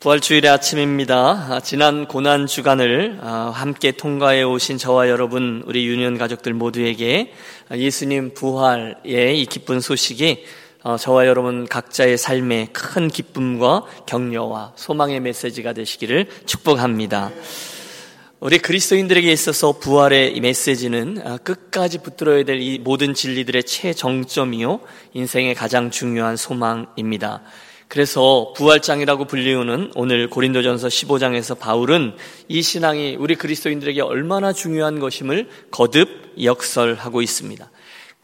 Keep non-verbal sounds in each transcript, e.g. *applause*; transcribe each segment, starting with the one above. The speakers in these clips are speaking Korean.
부활주일의 아침입니다. 아, 지난 고난 주간을 아, 함께 통과해 오신 저와 여러분, 우리 유년 가족들 모두에게 예수님 부활의 이 기쁜 소식이 어, 저와 여러분 각자의 삶에 큰 기쁨과 격려와 소망의 메시지가 되시기를 축복합니다. 우리 그리스도인들에게 있어서 부활의 이 메시지는 아, 끝까지 붙들어야 될 이 모든 진리들의 최정점이요, 인생의 가장 중요한 소망입니다. 그래서 부활장이라고 불리우는 오늘 고린도전서 15장에서 바울은 이 신앙이 우리 그리스도인들에게 얼마나 중요한 것임을 거듭 역설하고 있습니다.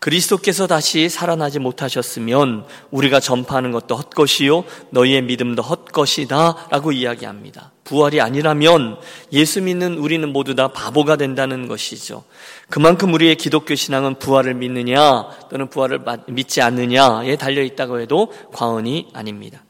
그리스도께서 다시 살아나지 못하셨으면 우리가 전파하는 것도 헛것이요 너희의 믿음도 헛것이다라고 이야기합니다. 부활이 아니라면 예수 믿는 우리는 모두 다 바보가 된다는 것이죠. 그만큼 우리의 기독교 신앙은 부활을 믿느냐 또는 부활을 믿지 않느냐에 달려 있다고 해도 과언이 아닙니다.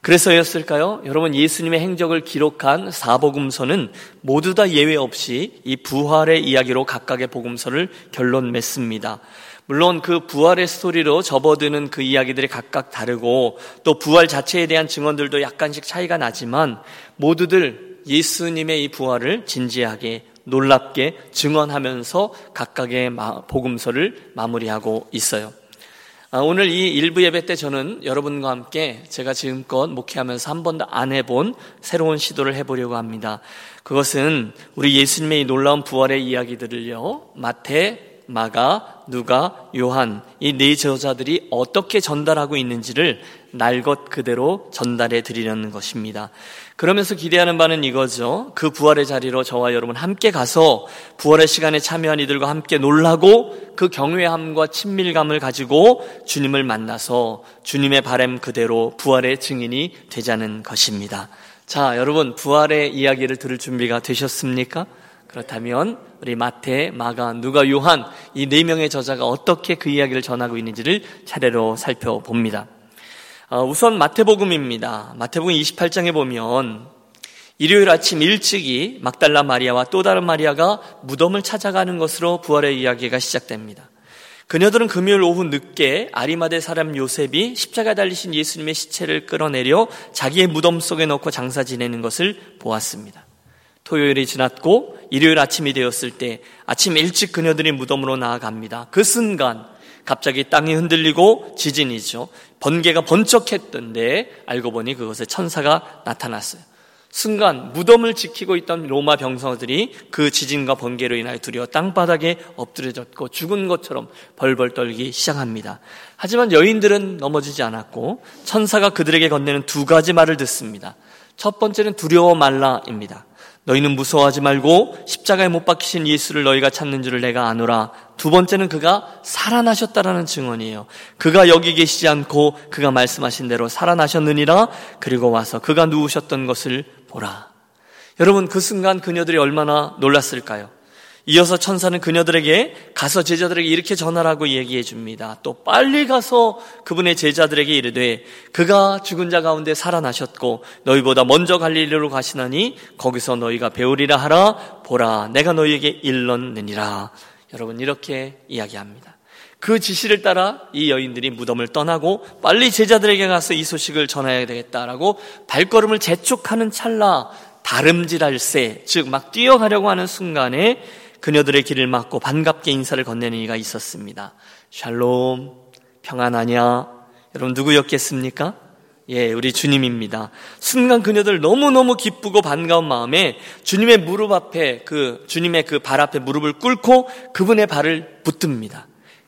그래서였을까요? 여러분 예수님의 행적을 기록한 사복음서는 모두 다 예외 없이 이 부활의 이야기로 각각의 복음서를 결론 맺습니다. 물론 그 부활의 스토리로 접어드는 그 이야기들이 각각 다르고 또 부활 자체에 대한 증언들도 약간씩 차이가 나지만 모두들 예수님의 이 부활을 진지하게 놀랍게 증언하면서 각각의 복음서를 마무리하고 있어요. 아, 오늘 이 일부 예배 때 저는 여러분과 함께 제가 지금껏 목회하면서 한 번도 안 해본 새로운 시도를 해보려고 합니다. 그것은 우리 예수님의 이 놀라운 부활의 이야기들을요, 마태, 마가, 누가, 요한 이 네 저자들이 어떻게 전달하고 있는지를 날 것 그대로 전달해 드리려는 것입니다. 그러면서 기대하는 바는 이거죠. 그 부활의 자리로 저와 여러분 함께 가서 부활의 시간에 참여한 이들과 함께 놀라고 그 경외함과 친밀감을 가지고 주님을 만나서 주님의 바램 그대로 부활의 증인이 되자는 것입니다. 자, 여러분 부활의 이야기를 들을 준비가 되셨습니까? 그렇다면 우리 마태, 마가, 누가, 요한 이 네 명의 저자가 어떻게 그 이야기를 전하고 있는지를 차례로 살펴봅니다. 어, 우선 마태복음입니다. 마태복음 28장에 보면 일요일 아침 일찍이 막달라 마리아와 또 다른 마리아가 무덤을 찾아가는 것으로 부활의 이야기가 시작됩니다. 그녀들은 금요일 오후 늦게 아리마대 사람 요셉이 십자가 달리신 예수님의 시체를 끌어내려 자기의 무덤 속에 넣고 장사 지내는 것을 보았습니다. 토요일이 지났고 일요일 아침이 되었을 때 아침 일찍 그녀들이 무덤으로 나아갑니다. 그 순간 갑자기 땅이 흔들리고 지진이죠. 번개가 번쩍했던데 알고 보니 그것에 천사가 나타났어요. 순간 무덤을 지키고 있던 로마 병사들이 그 지진과 번개로 인하여 두려워 땅바닥에 엎드려졌고 죽은 것처럼 벌벌 떨기 시작합니다. 하지만 여인들은 넘어지지 않았고 천사가 그들에게 건네는 두 가지 말을 듣습니다. 첫 번째는 두려워 말라입니다. 너희는 무서워하지 말고 십자가에 못 박히신 예수를 너희가 찾는 줄을 내가 아노라. 두 번째는 그가 살아나셨다라는 증언이에요. 그가 여기 계시지 않고 그가 말씀하신 대로 살아나셨느니라. 그리고 와서 그가 누우셨던 것을 보라. 여러분 그 순간 그녀들이 얼마나 놀랐을까요? 이어서 천사는 그녀들에게 가서 제자들에게 이렇게 전하라고 얘기해 줍니다. 또 빨리 가서 그분의 제자들에게 이르되 그가 죽은 자 가운데 살아나셨고 너희보다 먼저 갈릴리로 가시나니 거기서 너희가 배우리라 하라 보라 내가 너희에게 일렀느니라. 여러분 이렇게 이야기합니다. 그 지시를 따라 이 여인들이 무덤을 떠나고 빨리 제자들에게 가서 이 소식을 전해야 되겠다라고 발걸음을 재촉하는 찰나 다름질할새 즉막 뛰어가려고 하는 순간에 그녀들의 길을 막고 반갑게 인사를 건네는 이가 있었습니다. 샬롬, 평안하냐? 여러분 누구였겠습니까? 예, 우리 주님입니다. 순간 그녀들 너무너무 기쁘고 반가운 마음에 주님의 무릎 앞에 그 주님의 그 발 앞에 무릎을 꿇고 그분의 발을 붙듭니다.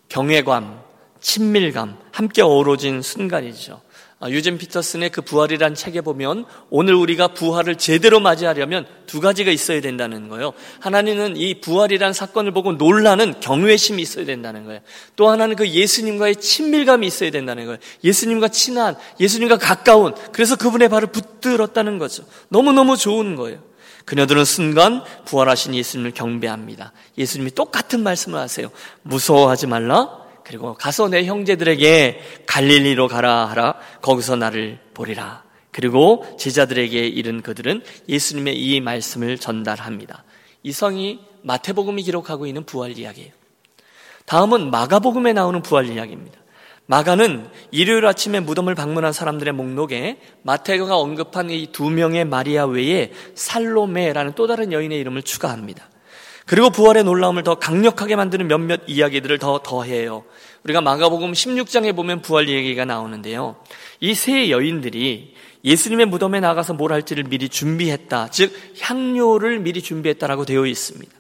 경외감, 친밀감 함께 어우러진 순간이죠. 아, 유진 피터슨의 그 부활이란 책에 보면 오늘 우리가 부활을 제대로 맞이하려면 두 가지가 있어야 된다는 거예요. 하나님은 이 부활이란 사건을 보고 놀라는 경외심이 있어야 된다는 거예요. 또 하나는 그 예수님과의 친밀감이 있어야 된다는 거예요. 예수님과 친한, 예수님과 가까운, 그래서 그분의 발을 붙들었다는 거죠. 너무너무 좋은 거예요. 그녀들은 순간 부활하신 예수님을 경배합니다. 예수님이 똑같은 말씀을 하세요. 무서워하지 말라. 그리고 가서 내 형제들에게 갈릴리로 가라 하라. 거기서 나를 보리라. 그리고 제자들에게 이른 그들은 예수님의 이 말씀을 전달합니다. 이 성이 마태복음이 기록하고 있는 부활 이야기예요. 다음은 마가복음에 나오는 부활 이야기입니다. 마가는 일요일 아침에 무덤을 방문한 사람들의 목록에 마태가 언급한 이 두 명의 마리아 외에 살로메라는 또 다른 여인의 이름을 추가합니다. 그리고 부활의 놀라움을 더 강력하게 만드는 몇몇 이야기들을 더 더해요. 우리가 마가복음 16장에 보면 부활 얘기가 나오는데요. 이 세 여인들이 예수님의 무덤에 나가서 뭘 할지를 미리 준비했다. 즉 향료를 미리 준비했다라고 되어 있습니다.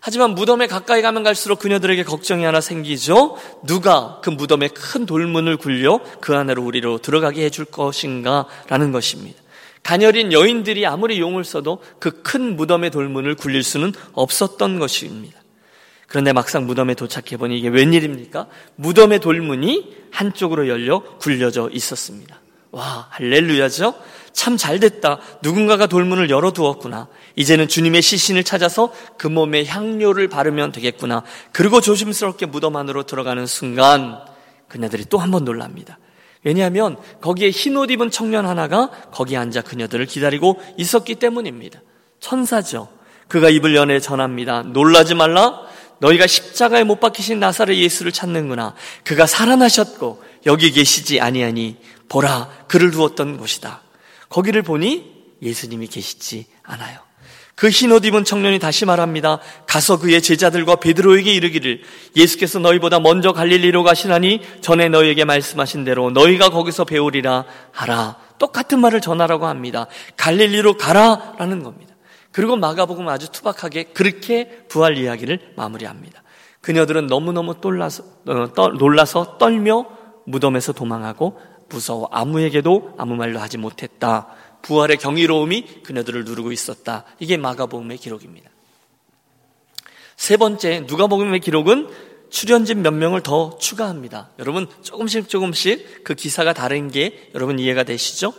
하지만 무덤에 가까이 가면 갈수록 그녀들에게 걱정이 하나 생기죠. 누가 그 무덤에 큰 돌문을 굴려 그 안으로 우리로 들어가게 해줄 것인가 라는 것입니다. 가녀린 여인들이 아무리 용을 써도 그 큰 무덤의 돌문을 굴릴 수는 없었던 것입니다. 그런데 막상 무덤에 도착해 보니 이게 웬일입니까? 무덤의 돌문이 한쪽으로 열려 굴려져 있었습니다. 와, 할렐루야죠? 참 잘됐다. 누군가가 돌문을 열어두었구나. 이제는 주님의 시신을 찾아서 그 몸에 향료를 바르면 되겠구나. 그리고 조심스럽게 무덤 안으로 들어가는 순간 그녀들이 또 한 번 놀랍니다. 왜냐하면 거기에 흰옷 입은 청년 하나가 거기에 앉아 그녀들을 기다리고 있었기 때문입니다. 천사죠. 그가 입을 연애 전합니다. 놀라지 말라. 너희가 십자가에 못 박히신 나사렛 예수를 찾는구나. 그가 살아나셨고 여기 계시지 아니하니 보라 그를 두었던 곳이다. 거기를 보니 예수님이 계시지 않아요. 그 흰옷 입은 청년이 다시 말합니다. 가서 그의 제자들과 베드로에게 이르기를 예수께서 너희보다 먼저 갈릴리로 가시나니 전에 너희에게 말씀하신 대로 너희가 거기서 배우리라 하라. 똑같은 말을 전하라고 합니다. 갈릴리로 가라라는 겁니다. 그리고 마가복음 아주 투박하게 그렇게 부활 이야기를 마무리합니다. 그녀들은 너무너무 놀라서, 어, 떠, 놀라서 떨며 무덤에서 도망하고 무서워 아무에게도 아무 말로 하지 못했다. 부활의 경이로움이 그녀들을 누르고 있었다. 이게 마가복음의 기록입니다. 세 번째 누가복음의 기록은 출연진 몇 명을 더 추가합니다. 여러분 조금씩 조금씩 그 기사가 다른 게 여러분 이해가 되시죠?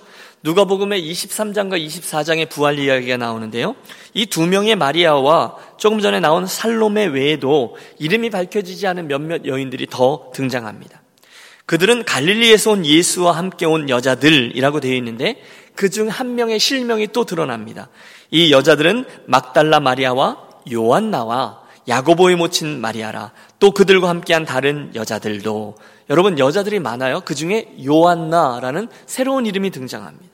누가복음의 23장과 24장의 부활 이야기가 나오는데요. 이 두 명의 마리아와 조금 전에 나온 살롬의 외에도 이름이 밝혀지지 않은 몇몇 여인들이 더 등장합니다. 그들은 갈릴리에서 온 예수와 함께 온 여자들이라고 되어 있는데 그 중 한 명의 실명이 또 드러납니다. 이 여자들은 막달라 마리아와 요한나와 야고보의 모친 마리아라 또 그들과 함께한 다른 여자들도 여러분 여자들이 많아요. 그 중에 요한나라는 새로운 이름이 등장합니다.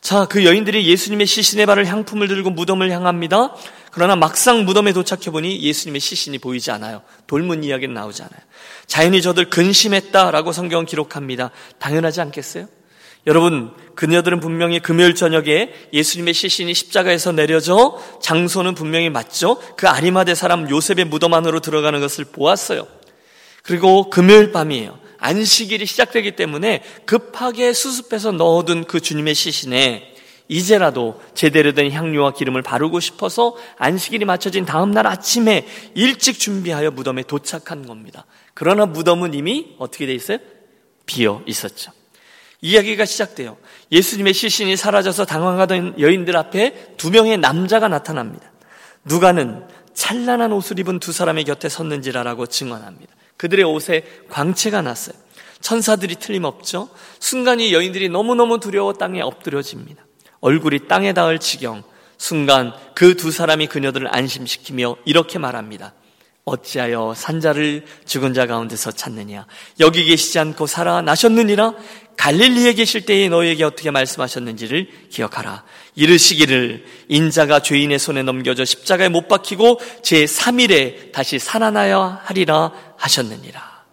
자, 그 여인들이 예수님의 시신의 발을 향품을 들고 무덤을 향합니다. 그러나 막상 무덤에 도착해 보니 예수님의 시신이 보이지 않아요. 돌문 이야기는 나오지 않아요. 자연히 저들 근심했다라고 성경은 기록합니다. 당연하지 않겠어요? 여러분, 그녀들은 분명히 금요일 저녁에 예수님의 시신이 십자가에서 내려져 장소는 분명히 맞죠? 그 아리마대 사람 요셉의 무덤 안으로 들어가는 것을 보았어요. 그리고 금요일 밤이에요. 안식일이 시작되기 때문에 급하게 수습해서 넣어둔 그 주님의 시신에 이제라도 제대로 된 향료와 기름을 바르고 싶어서 안식일이 맞춰진 다음 날 아침에 일찍 준비하여 무덤에 도착한 겁니다. 그러나 무덤은 이미 어떻게 돼 있어요? 비어 있었죠. 이야기가 시작돼요. 예수님의 시신이 사라져서 당황하던 여인들 앞에 두 명의 남자가 나타납니다. 누가는 찬란한 옷을 입은 두 사람의 곁에 섰는지라라고 증언합니다. 그들의 옷에 광채가 났어요. 천사들이 틀림없죠. 순간 이 여인들이 너무너무 두려워 땅에 엎드려집니다. 얼굴이 땅에 닿을 지경. 순간 그 두 사람이 그녀들을 안심시키며 이렇게 말합니다. 어찌하여 산자를 죽은 자 가운데서 찾느냐? 여기 계시지 않고 살아나셨느니라? 갈릴리에 계실 때에 너희에게 어떻게 말씀하셨는지를 기억하라. 이르시기를 인자가 죄인의 손에 넘겨져 십자가에 못 박히고 제 3일에 다시 살아나야 하리라 하셨느니라.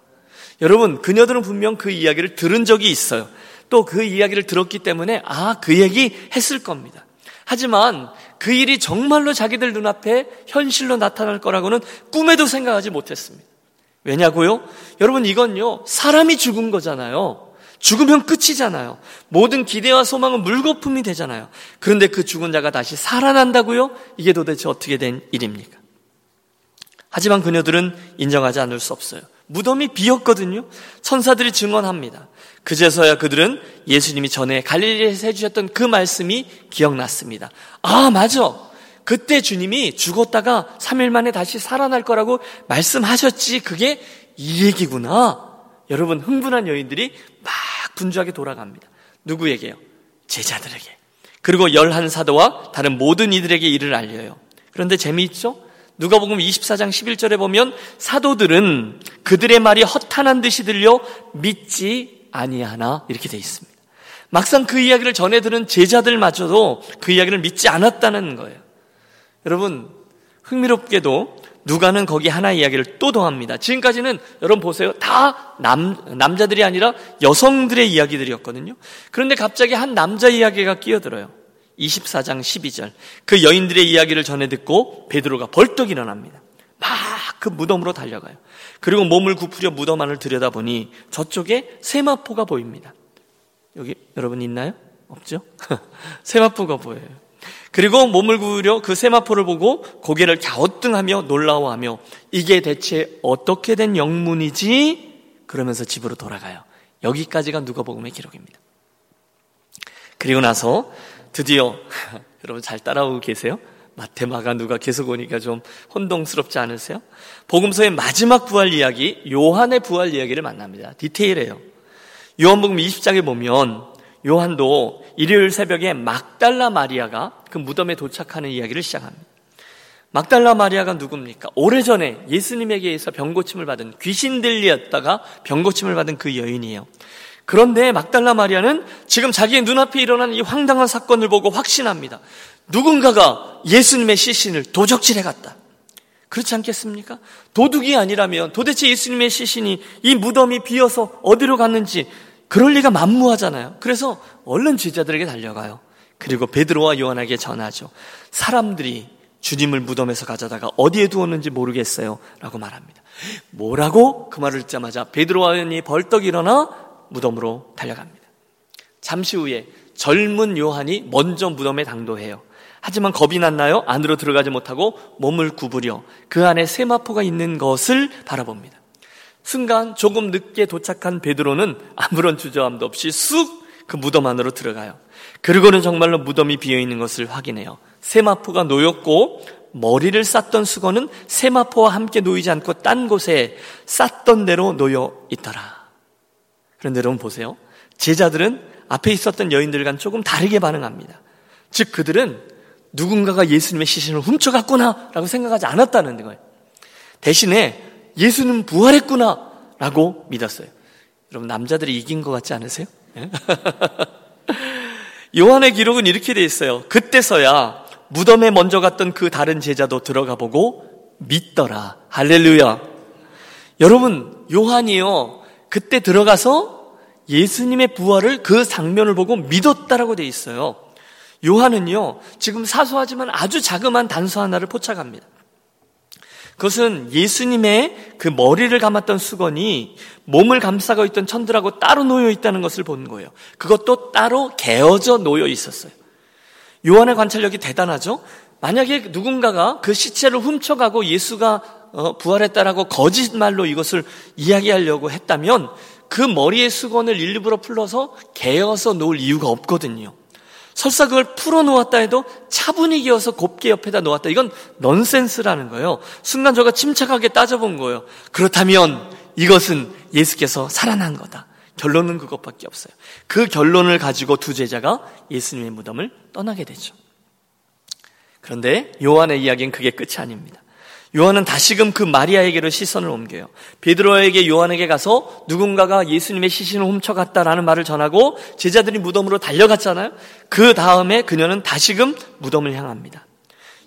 여러분, 그녀들은 분명 그 이야기를 들은 적이 있어요. 또 그 이야기를 들었기 때문에 아, 그 얘기 했을 겁니다. 하지만 그 일이 정말로 자기들 눈앞에 현실로 나타날 거라고는 꿈에도 생각하지 못했습니다. 왜냐고요? 여러분 이건요 사람이 죽은 거잖아요. 죽으면 끝이잖아요. 모든 기대와 소망은 물거품이 되잖아요. 그런데 그 죽은 자가 다시 살아난다고요? 이게 도대체 어떻게 된 일입니까? 하지만 그녀들은 인정하지 않을 수 없어요. 무덤이 비었거든요. 천사들이 증언합니다. 그제서야 그들은 예수님이 전에 갈릴리에서 해주셨던 그 말씀이 기억났습니다. 아, 맞아. 그때 주님이 죽었다가 3일 만에 다시 살아날 거라고 말씀하셨지. 그게 이 얘기구나. 여러분, 흥분한 여인들이 막 분주하게 돌아갑니다. 누구에게요? 제자들에게. 그리고 열한 사도와 다른 모든 이들에게 이를 알려요. 그런데 재미있죠? 누가복음 24장 11절에 보면 사도들은 그들의 말이 허탄한 듯이 들려 믿지 아니하나 이렇게 돼 있습니다. 막상 그 이야기를 전해 들은 제자들마저도 그 이야기를 믿지 않았다는 거예요. 여러분 흥미롭게도 누가는 거기 하나 이야기를 또 더합니다. 지금까지는 여러분 보세요. 다 남, 남자들이 아니라 여성들의 이야기들이었거든요. 그런데 갑자기 한 남자 이야기가 끼어들어요. 24장 12절. 그 여인들의 이야기를 전해 듣고 베드로가 벌떡 일어납니다. 막 그 무덤으로 달려가요. 그리고 몸을 굽으려 무덤 안을 들여다보니 저쪽에 세마포가 보입니다. 여기 여러분 있나요? 없죠? *laughs* 세마포가 보여요. 그리고 몸을 구우려 그 세마포를 보고 고개를 갸우뚱하며 놀라워하며 이게 대체 어떻게 된 영문이지? 그러면서 집으로 돌아가요. 여기까지가 누가복음의 기록입니다. 그리고 나서 드디어 *laughs* 여러분 잘 따라오고 계세요? 마테마가 누가 계속 오니까 좀 혼동스럽지 않으세요? 복음서의 마지막 부활 이야기, 요한의 부활 이야기를 만납니다. 디테일해요. 요한복음 20장에 보면 요한도 일요일 새벽에 막달라 마리아가 그 무덤에 도착하는 이야기를 시작합니다. 막달라 마리아가 누굽니까? 오래전에 예수님에게 의해서 병고침을 받은 귀신 들리었다가 병고침을 받은 그 여인이에요. 그런데 막달라 마리아는 지금 자기의 눈앞에 일어난 이 황당한 사건을 보고 확신합니다. 누군가가 예수님의 시신을 도적질해 갔다. 그렇지 않겠습니까? 도둑이 아니라면 도대체 예수님의 시신이 이 무덤이 비어서 어디로 갔는지 그럴 리가 만무하잖아요. 그래서 얼른 제자들에게 달려가요. 그리고 베드로와 요한에게 전하죠. 사람들이 주님을 무덤에서 가져다가 어디에 두었는지 모르겠어요. 라고 말합니다. 뭐라고? 그 말을 듣자마자 베드로와 요한이 벌떡 일어나 무덤으로 달려갑니다. 잠시 후에 젊은 요한이 먼저 무덤에 당도해요. 하지만 겁이 났나요? 안으로 들어가지 못하고 몸을 구부려 그 안에 세마포가 있는 것을 바라봅니다. 순간 조금 늦게 도착한 베드로는 아무런 주저함도 없이 쑥 그 무덤 안으로 들어가요. 그리고는 정말로 무덤이 비어 있는 것을 확인해요. 세마포가 놓였고 머리를 쌌던 수건은 세마포와 함께 놓이지 않고 딴 곳에 쌌던 대로 놓여 있더라. 그런데 여러분 보세요. 제자들은 앞에 있었던 여인들과는 조금 다르게 반응합니다. 즉 그들은 누군가가 예수님의 시신을 훔쳐갔구나 라고 생각하지 않았다는 거예요. 대신에 예수는 부활했구나 라고 믿었어요. 여러분, 남자들이 이긴 것 같지 않으세요? 예? *laughs* 요한의 기록은 이렇게 돼 있어요. 그때서야 무덤에 먼저 갔던 그 다른 제자도 들어가 보고 믿더라. 할렐루야. 여러분, 요한이요. 그때 들어가서 예수님의 부활을 그 장면을 보고 믿었다라고 돼 있어요. 요한은요, 지금 사소하지만 아주 자그마한 단서 하나를 포착합니다. 그것은 예수님의 그 머리를 감았던 수건이 몸을 감싸고 있던 천들하고 따로 놓여 있다는 것을 본 거예요. 그것도 따로 개어져 놓여 있었어요. 요한의 관찰력이 대단하죠? 만약에 누군가가 그 시체를 훔쳐가고 예수가 어, 부활했다라고 거짓말로 이것을 이야기하려고 했다면 그 머리의 수건을 일부러 풀러서 개어서 놓을 이유가 없거든요. 설사 그걸 풀어놓았다 해도 차분히 기어서 곱게 옆에다 놓았다. 이건 넌센스라는 거예요. 순간 저가 침착하게 따져본 거예요. 그렇다면 이것은 예수께서 살아난 거다. 결론은 그것밖에 없어요. 그 결론을 가지고 두 제자가 예수님의 무덤을 떠나게 되죠. 그런데 요한의 이야기는 그게 끝이 아닙니다. 요한은 다시금 그 마리아에게로 시선을 옮겨요. 베드로에게 요한에게 가서 누군가가 예수님의 시신을 훔쳐갔다라는 말을 전하고 제자들이 무덤으로 달려갔잖아요. 그 다음에 그녀는 다시금 무덤을 향합니다.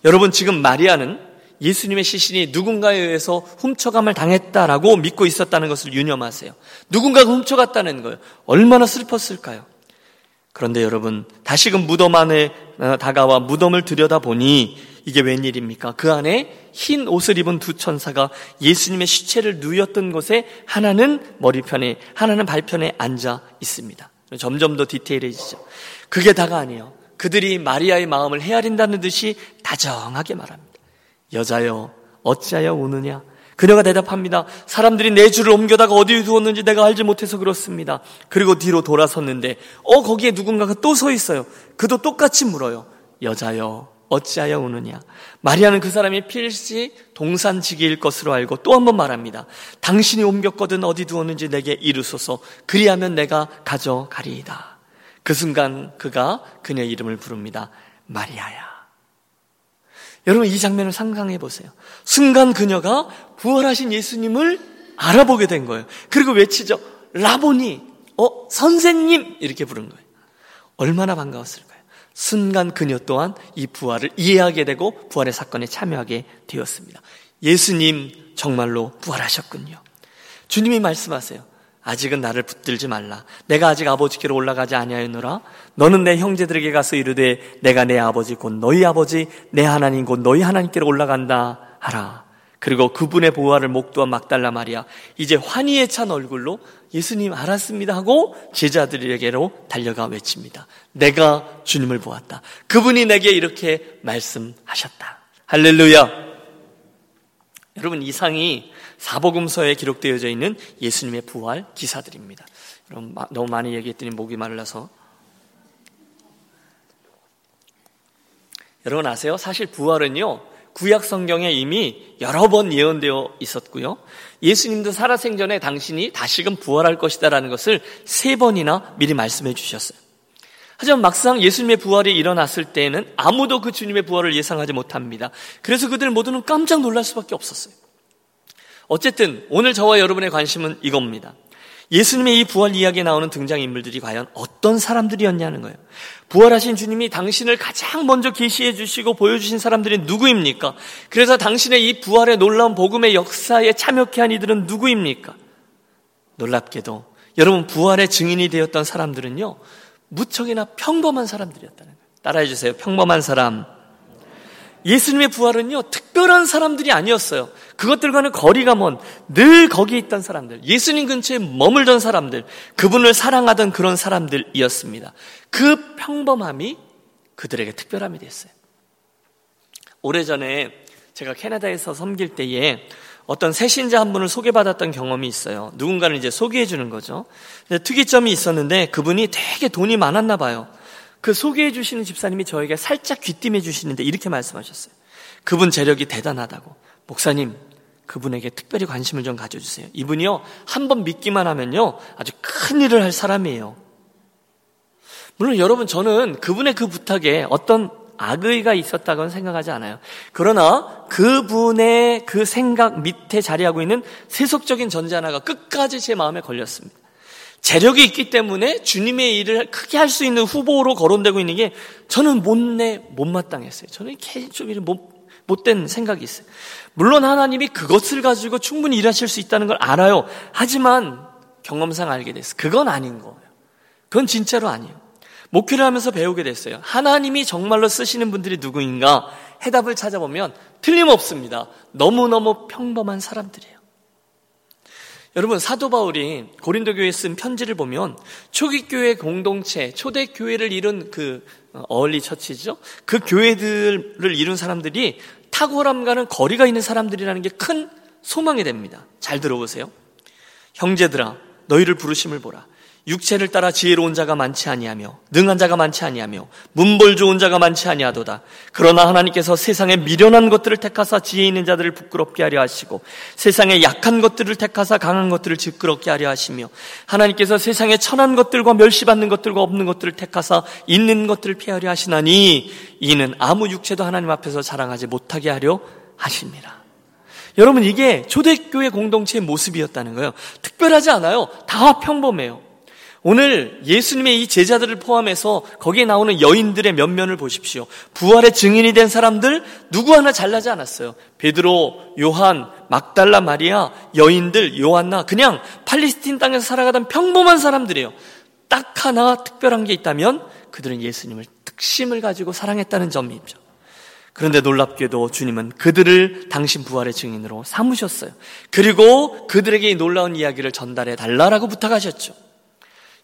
여러분 지금 마리아는 예수님의 시신이 누군가에 의해서 훔쳐감을 당했다라고 믿고 있었다는 것을 유념하세요. 누군가가 훔쳐갔다는 거예요. 얼마나 슬펐을까요? 그런데 여러분 다시금 무덤 안에 다가와 무덤을 들여다보니 이게 웬일입니까? 그 안에 흰 옷을 입은 두 천사가 예수님의 시체를 누였던 곳에 하나는 머리편에, 하나는 발편에 앉아 있습니다. 점점 더 디테일해지죠. 그게 다가 아니에요. 그들이 마리아의 마음을 헤아린다는 듯이 다정하게 말합니다. 여자여, 어찌하여 우느냐? 그녀가 대답합니다. 사람들이 내 줄을 옮겨다가 어디에 두었는지 내가 알지 못해서 그렇습니다. 그리고 뒤로 돌아섰는데, 어, 거기에 누군가가 또 서 있어요. 그도 똑같이 물어요. 여자여, 어찌하여 우느냐? 마리아는 그 사람이 필시 동산지기일 것으로 알고 또 한 번 말합니다. 당신이 옮겼거든 어디 두었는지 내게 이르소서. 그리하면 내가 가져가리이다. 그 순간 그가 그녀의 이름을 부릅니다. 마리아야. 여러분 이 장면을 상상해 보세요. 순간 그녀가 부활하신 예수님을 알아보게 된 거예요. 그리고 외치죠. 라보니, 어, 선생님! 이렇게 부른 거예요. 얼마나 반가웠을까요? 순간 그녀 또한 이 부활을 이해하게 되고 부활의 사건에 참여하게 되었습니다. 예수님 정말로 부활하셨군요. 주님이 말씀하세요. 아직은 나를 붙들지 말라. 내가 아직 아버지께로 올라가지 아니하였노라. 너는 내 형제들에게 가서 이르되 내가 내 아버지 곧 너희 아버지 내 하나님 곧 너희 하나님께로 올라간다 하라. 그리고 그분의 보화를 목도한 막달라 말이야. 이제 환희에 찬 얼굴로 예수님 알았습니다 하고 제자들에게로 달려가 외칩니다. 내가 주님을 보았다. 그분이 내게 이렇게 말씀하셨다. 할렐루야. 여러분 이상이 사복음서에 기록되어져 있는 예수님의 부활 기사들입니다. 여러분 너무 많이 얘기했더니 목이 말라서 여러분 아세요? 사실 부활은요 구약 성경에 이미 여러 번 예언되어 있었고요. 예수님도 살아생전에 당신이 다시금 부활할 것이다라는 것을 세 번이나 미리 말씀해 주셨어요. 하지만 막상 예수님의 부활이 일어났을 때에는 아무도 그 주님의 부활을 예상하지 못합니다. 그래서 그들 모두는 깜짝 놀랄 수밖에 없었어요. 어쨌든 오늘 저와 여러분의 관심은 이겁니다. 예수님의 이 부활 이야기에 나오는 등장인물들이 과연 어떤 사람들이었냐는 거예요. 부활하신 주님이 당신을 가장 먼저 계시해 주시고 보여주신 사람들이 누구입니까? 그래서 당신의 이 부활의 놀라운 복음의 역사에 참여케 한 이들은 누구입니까? 놀랍게도 여러분 부활의 증인이 되었던 사람들은요 무척이나 평범한 사람들이었다는 거예요. 따라해 주세요. 평범한 사람. 예수님의 부활은요, 특별한 사람들이 아니었어요. 그것들과는 거리가 먼, 늘 거기에 있던 사람들, 예수님 근처에 머물던 사람들, 그분을 사랑하던 그런 사람들이었습니다. 그 평범함이 그들에게 특별함이 됐어요. 오래전에 제가 캐나다에서 섬길 때에 어떤 새신자 한 분을 소개받았던 경험이 있어요. 누군가를 이제 소개해 주는 거죠. 특이점이 있었는데 그분이 되게 돈이 많았나 봐요. 그 소개해 주시는 집사님이 저에게 살짝 귀띔해 주시는데 이렇게 말씀하셨어요. 그분 재력이 대단하다고. 목사님, 그분에게 특별히 관심을 좀 가져주세요. 이분이요, 한 번 믿기만 하면요, 아주 큰 일을 할 사람이에요. 물론 여러분, 저는 그분의 그 부탁에 어떤 악의가 있었다고는 생각하지 않아요. 그러나 그분의 그 생각 밑에 자리하고 있는 세속적인 전제 하나가 끝까지 제 마음에 걸렸습니다. 재력이 있기 때문에 주님의 일을 크게 할 수 있는 후보로 거론되고 있는 게 저는 못내 못마땅했어요. 저는 좀 못, 못된 생각이 있어요. 물론 하나님이 그것을 가지고 충분히 일하실 수 있다는 걸 알아요. 하지만 경험상 알게 됐어요. 그건 아닌 거예요. 그건 진짜로 아니에요. 목회를 하면서 배우게 됐어요. 하나님이 정말로 쓰시는 분들이 누구인가 해답을 찾아보면 틀림없습니다. 너무너무 평범한 사람들이에요. 여러분 사도 바울이 고린도 교회에 쓴 편지를 보면 초기 교회 공동체, 초대 교회를 이룬 그 어울리 처치죠. 그 교회들을 이룬 사람들이 탁월함과는 거리가 있는 사람들이라는 게 큰 소망이 됩니다. 잘 들어보세요. 형제들아, 너희를 부르심을 보라. 육체를 따라 지혜로운 자가 많지 아니하며 능한 자가 많지 아니하며 문벌 좋은 자가 많지 아니하도다. 그러나 하나님께서 세상에 미련한 것들을 택하사 지혜 있는 자들을 부끄럽게 하려 하시고 세상에 약한 것들을 택하사 강한 것들을 짓끄럽게 하려 하시며 하나님께서 세상에 천한 것들과 멸시받는 것들과 없는 것들을 택하사 있는 것들을 피하려 하시나니 이는 아무 육체도 하나님 앞에서 자랑하지 못하게 하려 하십니다. 여러분 이게 초대교회 공동체의 모습이었다는 거예요. 특별하지 않아요. 다 평범해요. 오늘 예수님의 이 제자들을 포함해서 거기에 나오는 여인들의 면면을 보십시오. 부활의 증인이 된 사람들 누구 하나 잘나지 않았어요. 베드로, 요한, 막달라 마리아, 여인들, 요한나 그냥 팔레스틴 땅에서 살아가던 평범한 사람들이에요. 딱 하나 특별한 게 있다면 그들은 예수님을 특심을 가지고 사랑했다는 점이죠. 그런데 놀랍게도 주님은 그들을 당신 부활의 증인으로 삼으셨어요. 그리고 그들에게 이 놀라운 이야기를 전달해 달라라고 부탁하셨죠.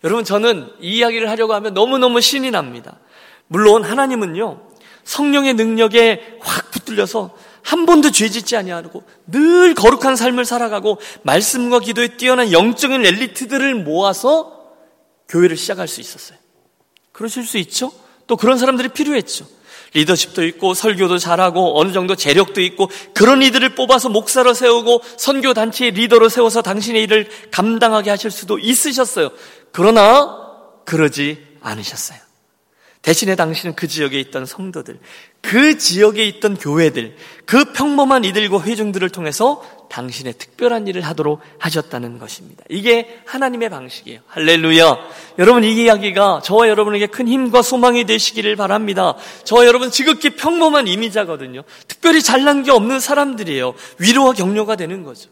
여러분, 저는 이 이야기를 하려고 하면 너무너무 신이 납니다. 물론 하나님은요, 성령의 능력에 확 붙들려서 한 번도 죄 짓지 아니하고 늘 거룩한 삶을 살아가고 말씀과 기도에 뛰어난 영적인 엘리트들을 모아서 교회를 시작할 수 있었어요. 그러실 수 있죠? 또 그런 사람들이 필요했죠. 리더십도 있고 설교도 잘하고 어느 정도 재력도 있고 그런 이들을 뽑아서 목사로 세우고 선교 단체의 리더로 세워서 당신의 일을 감당하게 하실 수도 있으셨어요. 그러나 그러지 않으셨어요. 대신에 당신은 그 지역에 있던 성도들, 그 지역에 있던 교회들, 그 평범한 이들과 회중들을 통해서 당신의 특별한 일을 하도록 하셨다는 것입니다. 이게 하나님의 방식이에요. 할렐루야. 여러분, 이 이야기가 저와 여러분에게 큰 힘과 소망이 되시기를 바랍니다. 저와 여러분 지극히 평범한 이미자거든요. 특별히 잘난 게 없는 사람들이에요. 위로와 격려가 되는 거죠.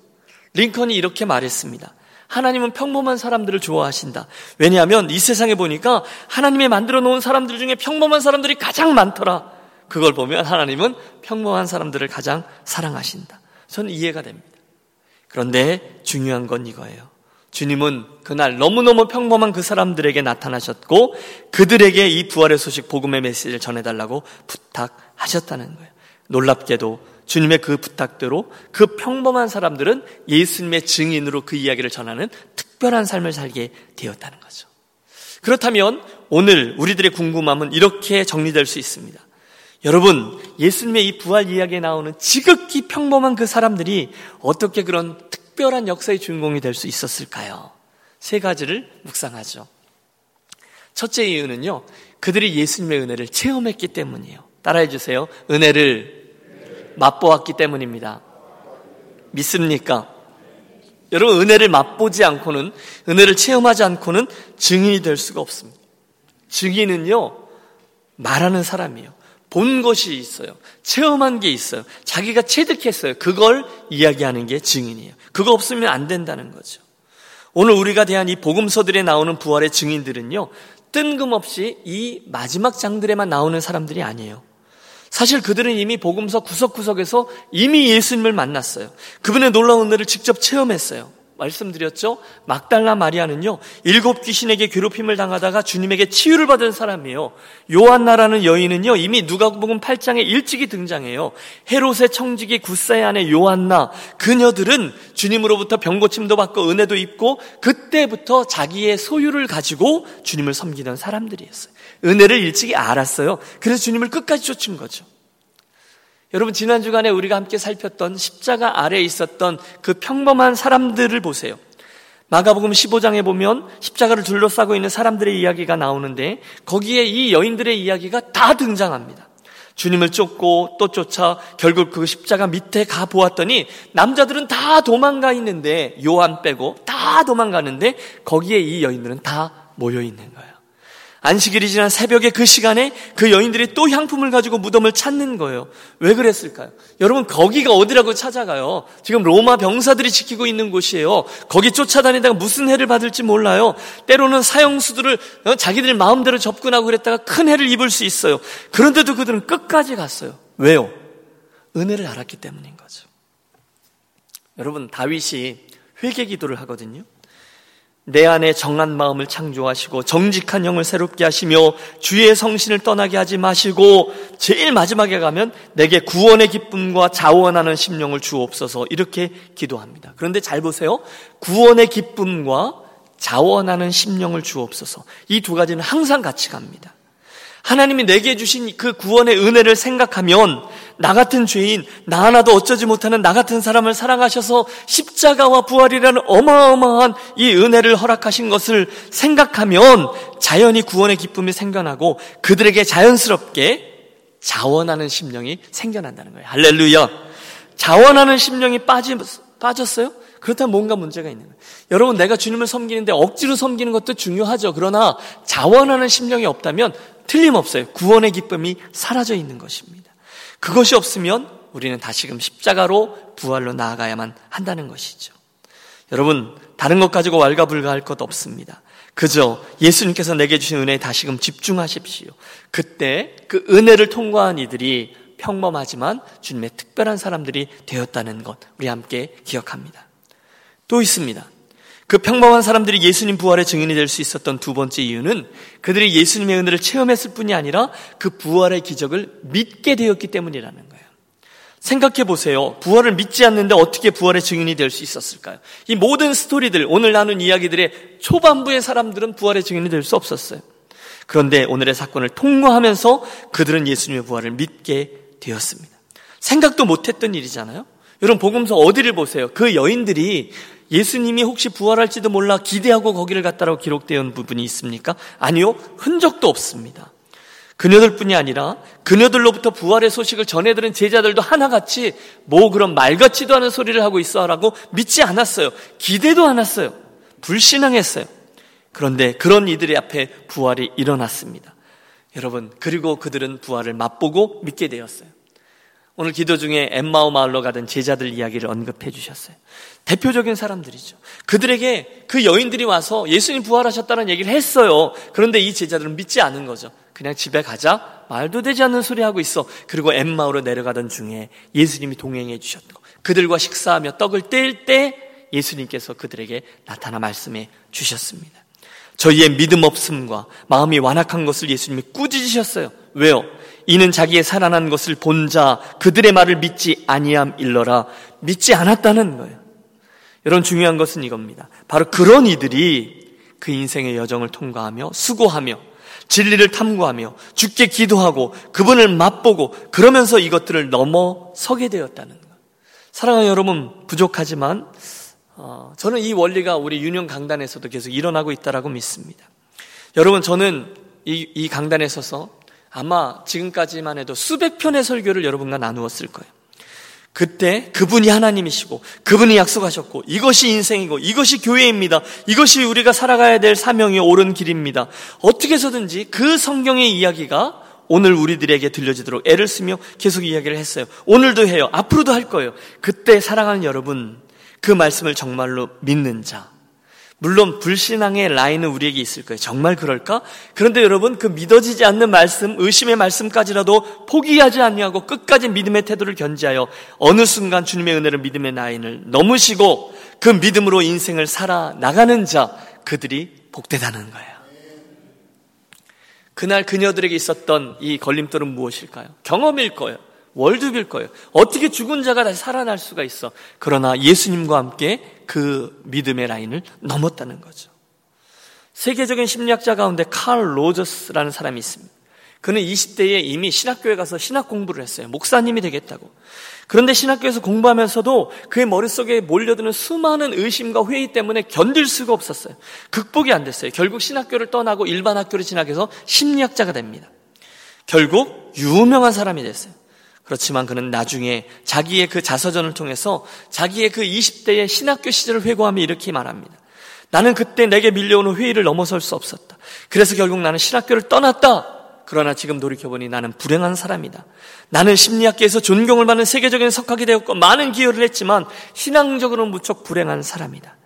링컨이 이렇게 말했습니다. 하나님은 평범한 사람들을 좋아하신다. 왜냐하면 이 세상에 보니까 하나님이 만들어 놓은 사람들 중에 평범한 사람들이 가장 많더라. 그걸 보면 하나님은 평범한 사람들을 가장 사랑하신다. 저는 이해가 됩니다. 그런데 중요한 건 이거예요. 주님은 그날 너무너무 평범한 그 사람들에게 나타나셨고 그들에게 이 부활의 소식 복음의 메시지를 전해달라고 부탁하셨다는 거예요. 놀랍게도 주님의 그 부탁대로 그 평범한 사람들은 예수님의 증인으로 그 이야기를 전하는 특별한 삶을 살게 되었다는 거죠. 그렇다면 오늘 우리들의 궁금함은 이렇게 정리될 수 있습니다. 여러분, 예수님의 이 부활 이야기에 나오는 지극히 평범한 그 사람들이 어떻게 그런 특별한 역사의 주인공이 될 수 있었을까요? 세 가지를 묵상하죠. 첫째 이유는요, 그들이 예수님의 은혜를 체험했기 때문이에요. 따라해 주세요. 은혜를 맛보았기 때문입니다. 믿습니까? 여러분, 은혜를 맛보지 않고는, 은혜를 체험하지 않고는 증인이 될 수가 없습니다. 증인은요, 말하는 사람이에요. 본 것이 있어요. 체험한 게 있어요. 자기가 체득했어요. 그걸 이야기하는 게 증인이에요. 그거 없으면 안 된다는 거죠. 오늘 우리가 대한 이 복음서들에 나오는 부활의 증인들은요, 뜬금없이 이 마지막 장들에만 나오는 사람들이 아니에요. 사실 그들은 이미 복음서 구석구석에서 이미 예수님을 만났어요. 그분의 놀라운 은혜를 직접 체험했어요. 말씀드렸죠? 막달라 마리아는요, 일곱 귀신에게 괴롭힘을 당하다가 주님에게 치유를 받은 사람이에요. 요한나라는 여인은요, 이미 누가복음 8장에 일찍이 등장해요. 헤롯의 청지기 구사의 아내 요한나, 그녀들은 주님으로부터 병고침도 받고 은혜도 입고, 그때부터 자기의 소유를 가지고 주님을 섬기던 사람들이었어요. 은혜를 일찍이 알았어요. 그래서 주님을 끝까지 쫓은 거죠. 여러분, 지난 주간에 우리가 함께 살폈던 십자가 아래에 있었던 그 평범한 사람들을 보세요. 마가복음 15장에 보면 십자가를 둘러싸고 있는 사람들의 이야기가 나오는데 거기에 이 여인들의 이야기가 다 등장합니다. 주님을 쫓고 또 쫓아 결국 그 십자가 밑에 가 보았더니 남자들은 다 도망가 있는데 요한 빼고 다 도망가는데 거기에 이 여인들은 다 모여 있는 거예요. 안식일이 지난 새벽에 그 시간에 그 여인들이 또 향품을 가지고 무덤을 찾는 거예요. 왜 그랬을까요? 여러분, 거기가 어디라고 찾아가요? 지금 로마 병사들이 지키고 있는 곳이에요. 거기 쫓아다니다가 무슨 해를 받을지 몰라요. 때로는 사형수들을 어, 자기들 마음대로 접근하고 그랬다가 큰 해를 입을 수 있어요. 그런데도 그들은 끝까지 갔어요. 왜요? 은혜를 알았기 때문인 거죠. 여러분, 다윗이 회개 기도를 하거든요. 내 안에 정한 마음을 창조하시고 정직한 영을 새롭게 하시며 주의 성신을 떠나게 하지 마시고 제일 마지막에 가면 내게 구원의 기쁨과 자원하는 심령을 주옵소서 이렇게 기도합니다. 그런데 잘 보세요. 구원의 기쁨과 자원하는 심령을 주옵소서 이 두 가지는 항상 같이 갑니다. 하나님이 내게 주신 그 구원의 은혜를 생각하면 나 같은 죄인, 나 하나도 어쩌지 못하는 나 같은 사람을 사랑하셔서 십자가와 부활이라는 어마어마한 이 은혜를 허락하신 것을 생각하면 자연히 구원의 기쁨이 생겨나고 그들에게 자연스럽게 자원하는 심령이 생겨난다는 거예요. 할렐루야. 자원하는 심령이 빠지, 빠졌어요? 그렇다면 뭔가 문제가 있는 거예요. 여러분, 내가 주님을 섬기는데 억지로 섬기는 것도 중요하죠. 그러나 자원하는 심령이 없다면 틀림없어요. 구원의 기쁨이 사라져 있는 것입니다. 그것이 없으면 우리는 다시금 십자가로 부활로 나아가야만 한다는 것이죠. 여러분, 다른 것 가지고 왈가불가할 것 없습니다. 그저 예수님께서 내게 주신 은혜에 다시금 집중하십시오. 그때 그 은혜를 통과한 이들이 평범하지만 주님의 특별한 사람들이 되었다는 것 우리 함께 기억합니다. 또 있습니다. 그 평범한 사람들이 예수님 부활의 증인이 될 수 있었던 두 번째 이유는 그들이 예수님의 은혜를 체험했을 뿐이 아니라 그 부활의 기적을 믿게 되었기 때문이라는 거예요. 생각해 보세요. 부활을 믿지 않는데 어떻게 부활의 증인이 될 수 있었을까요? 이 모든 스토리들, 오늘 나눈 이야기들의 초반부의 사람들은 부활의 증인이 될 수 없었어요. 그런데 오늘의 사건을 통과하면서 그들은 예수님의 부활을 믿게 되었습니다. 생각도 못했던 일이잖아요. 여러분 복음서 어디를 보세요? 그 여인들이 예수님이 혹시 부활할지도 몰라 기대하고 거기를 갔다라고 기록되어 있는 부분이 있습니까? 아니요. 흔적도 없습니다. 그녀들뿐이 아니라 그녀들로부터 부활의 소식을 전해들은 제자들도 하나같이 뭐 그런 말 같지도 않은 소리를 하고 있어라고 믿지 않았어요. 기대도 않았어요. 불신앙했어요. 그런데 그런 이들의 앞에 부활이 일어났습니다. 여러분, 그리고 그들은 부활을 맛보고 믿게 되었어요. 오늘 기도 중에 엠마오 마을로 가던 제자들 이야기를 언급해 주셨어요. 대표적인 사람들이죠. 그들에게 그 여인들이 와서 예수님 부활하셨다는 얘기를 했어요. 그런데 이 제자들은 믿지 않은 거죠. 그냥 집에 가자. 말도 되지 않는 소리 하고 있어. 그리고 엠마오로 내려가던 중에 예수님이 동행해 주셨고 그들과 식사하며 떡을 뗄 때 예수님께서 그들에게 나타나 말씀해 주셨습니다. 저희의 믿음 없음과 마음이 완악한 것을 예수님이 꾸짖으셨어요. 왜요? 이는 자기의 살아난 것을 본 자 그들의 말을 믿지 아니함 일러라 믿지 않았다는 거예요. 여러분 중요한 것은 이겁니다. 바로 그런 이들이 그 인생의 여정을 통과하며 수고하며 진리를 탐구하며 죽게 기도하고 그분을 맛보고 그러면서 이것들을 넘어서게 되었다는 거예요. 사랑하는 여러분 부족하지만 어, 저는 이 원리가 우리 유년 강단에서도 계속 일어나고 있다라고 믿습니다. 여러분 저는 이, 이 강단에 서서 아마 지금까지만 해도 수백 편의 설교를 여러분과 나누었을 거예요. 그때 그분이 하나님이시고 그분이 약속하셨고 이것이 인생이고 이것이 교회입니다. 이것이 우리가 살아가야 될 사명이 옳은 길입니다. 어떻게 해서든지 그 성경의 이야기가 오늘 우리들에게 들려지도록 애를 쓰며 계속 이야기를 했어요. 오늘도 해요. 앞으로도 할 거예요. 그때 사랑하는 여러분 그 말씀을 정말로 믿는 자 물론 불신앙의 라인은 우리에게 있을 거예요. 정말 그럴까? 그런데 여러분 그 믿어지지 않는 말씀, 의심의 말씀까지라도 포기하지 아니하고 끝까지 믿음의 태도를 견지하여 어느 순간 주님의 은혜를 믿음의 라인을 넘으시고 그 믿음으로 인생을 살아 나가는 자 그들이 복되다는 거예요. 그날 그녀들에게 있었던 이 걸림돌은 무엇일까요? 경험일 거예요. 월드빌 거예요. 어떻게 죽은 자가 다시 살아날 수가 있어? 그러나 예수님과 함께 그 믿음의 라인을 넘었다는 거죠. 세계적인 심리학자 가운데 칼 로저스라는 사람이 있습니다. 그는 20대에 이미 신학교에 가서 신학 공부를 했어요. 목사님이 되겠다고. 그런데 신학교에서 공부하면서도 그의 머릿속에 몰려드는 수많은 의심과 회의 때문에 견딜 수가 없었어요. 극복이 안 됐어요. 결국 신학교를 떠나고 일반 학교를 진학해서 심리학자가 됩니다. 결국 유명한 사람이 됐어요. 그렇지만 그는 나중에 자기의 그 자서전을 통해서 자기의 그 20대의 신학교 시절을 회고하며 이렇게 말합니다. 나는 그때 내게 밀려오는 회의를 넘어설 수 없었다. 그래서 결국 나는 신학교를 떠났다. 그러나 지금 돌이켜보니 나는 불행한 사람이다. 나는 심리학계에서 존경을 받는 세계적인 석학이 되었고 많은 기여를 했지만 신앙적으로는 무척 불행한 사람이다.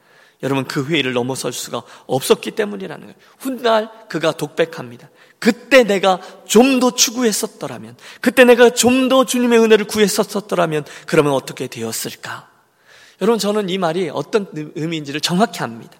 여러분 그 회의를 넘어설 수가 없었기 때문이라는 거예요. 훗날 그가 독백합니다. 그때 내가 좀 더 추구했었더라면, 그때 내가 좀 더 주님의 은혜를 구했었더라면, 그러면 어떻게 되었을까? 여러분, 저는 이 말이 어떤 의미인지를 정확히 압니다.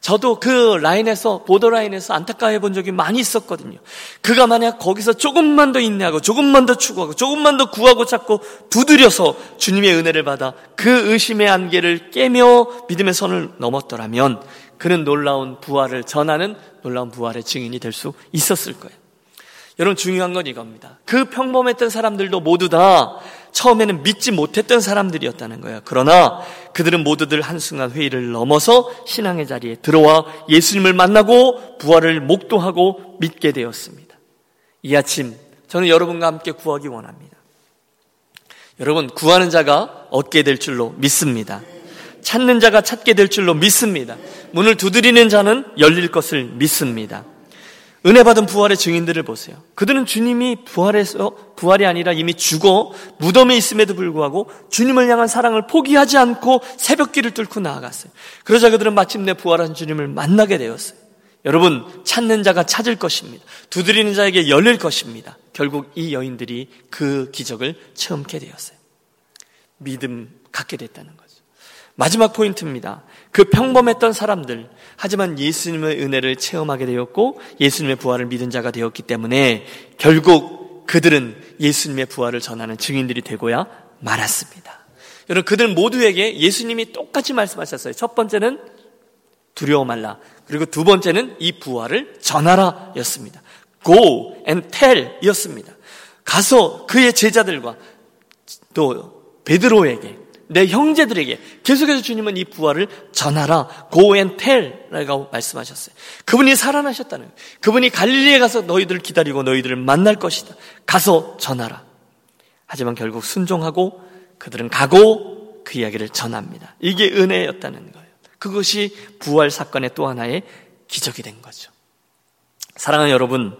저도 그 라인에서, 보더라인에서 안타까워 본 적이 많이 있었거든요. 그가 만약 거기서 조금만 더 인내하고, 조금만 더 추구하고, 조금만 더 구하고 찾고, 두드려서 주님의 은혜를 받아 그 의심의 안개를 깨며 믿음의 선을 넘었더라면, 그는 놀라운 부활을 전하는 놀라운 부활의 증인이 될 수 있었을 거예요. 여러분 중요한 건 이겁니다. 그 평범했던 사람들도 모두 다 처음에는 믿지 못했던 사람들이었다는 거예요. 그러나 그들은 모두들 한순간 회의를 넘어서 신앙의 자리에 들어와 예수님을 만나고 부활을 목도하고 믿게 되었습니다. 이 아침 저는 여러분과 함께 구하기 원합니다. 여러분 구하는 자가 얻게 될 줄로 믿습니다. 찾는 자가 찾게 될 줄로 믿습니다. 문을 두드리는 자는 열릴 것을 믿습니다. 은혜 받은 부활의 증인들을 보세요. 그들은 주님이 부활해서 부활이 아니라 이미 죽어 무덤에 있음에도 불구하고 주님을 향한 사랑을 포기하지 않고 새벽길을 뚫고 나아갔어요. 그러자 그들은 마침내 부활한 주님을 만나게 되었어요. 여러분, 찾는 자가 찾을 것입니다. 두드리는 자에게 열릴 것입니다. 결국 이 여인들이 그 기적을 체험케 되었어요. 믿음 갖게 됐다는 거죠. 마지막 포인트입니다. 그 평범했던 사람들, 하지만 예수님의 은혜를 체험하게 되었고 예수님의 부활을 믿은 자가 되었기 때문에 결국 그들은 예수님의 부활을 전하는 증인들이 되고야 말았습니다. 여러분, 그들 모두에게 예수님이 똑같이 말씀하셨어요. 첫 번째는 두려워 말라. 그리고 두 번째는 이 부활을 전하라 였습니다. Go and tell 이었습니다. 가서 그의 제자들과 또 베드로에게 내 형제들에게 계속해서 주님은 이 부활을 전하라. tell라고 말씀하셨어요. 그분이 살아나셨다는 거예요. 그분이 갈릴리에 가서 너희들을 기다리고 너희들을 만날 것이다. 가서 전하라. 하지만 결국 순종하고 그들은 가고 그 이야기를 전합니다. 이게 은혜였다는 거예요. 그것이 부활 사건의 또 하나의 기적이 된 거죠. 사랑하는 여러분,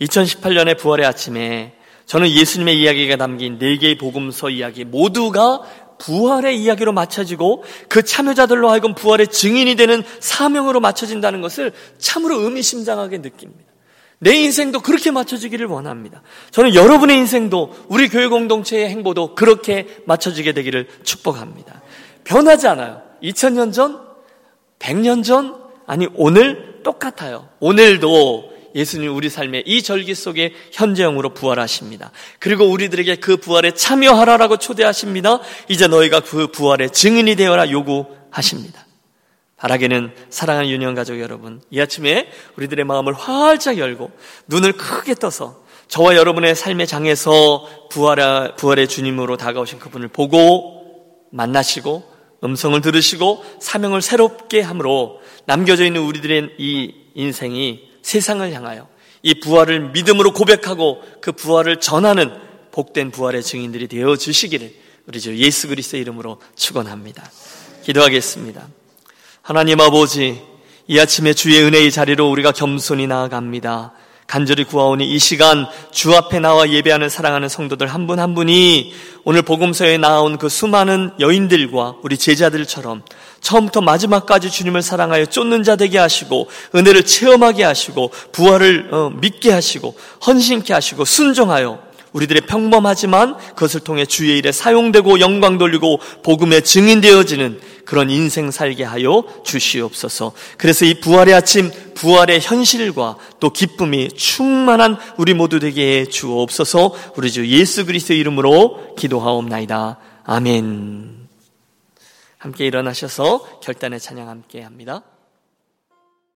2018년의 부활의 아침에 저는 예수님의 이야기가 담긴 네 개의 복음서 이야기 모두가 부활의 이야기로 맞춰지고 그 참여자들로 하여금 부활의 증인이 되는 사명으로 맞춰진다는 것을 참으로 의미심장하게 느낍니다. 내 인생도 그렇게 맞춰지기를 원합니다. 저는 여러분의 인생도 우리 교회 공동체의 행보도 그렇게 맞춰지게 되기를 축복합니다. 변하지 않아요. 2000년 전, 100년 전, 아니 오늘 똑같아요. 오늘도 예수님 우리 삶의 이 절기 속에 현재형으로 부활하십니다. 그리고 우리들에게 그 부활에 참여하라라고 초대하십니다. 이제 너희가 그 부활의 증인이 되어라 요구하십니다. 바라기는 사랑하는 유년 가족 여러분, 이 아침에 우리들의 마음을 활짝 열고 눈을 크게 떠서 저와 여러분의 삶의 장에서 부활의, 부활의 주님으로 다가오신 그분을 보고 만나시고 음성을 들으시고 사명을 새롭게 함으로 남겨져 있는 우리들의 이 인생이 세상을 향하여 이 부활을 믿음으로 고백하고 그 부활을 전하는 복된 부활의 증인들이 되어 주시기를 우리 주 예수 그리스도의 이름으로 축원합니다. 기도하겠습니다. 하나님 아버지, 이 아침에 주의 은혜의 자리로 우리가 겸손히 나아갑니다. 간절히 구하오니 이 시간 주 앞에 나와 예배하는 사랑하는 성도들 한 분한 한 분이 오늘 복음서에 나온 그 수많은 여인들과 우리 제자들처럼 처음부터 마지막까지 주님을 사랑하여 쫓는 자 되게 하시고 은혜를 체험하게 하시고 부활을 어, 믿게 하시고 헌신케 하시고 순종하여 우리들의 평범하지만 그것을 통해 주의 일에 사용되고 영광 돌리고 복음의 증인 되어지는 그런 인생 살게 하여 주시옵소서. 그래서 이 부활의 아침, 부활의 현실과 또 기쁨이 충만한 우리 모두 되게 해 주옵소서. 우리 주 예수 그리스도 이름으로 기도하옵나이다. 아멘. 함께 일어나셔서 결단의 찬양 함께 합니다.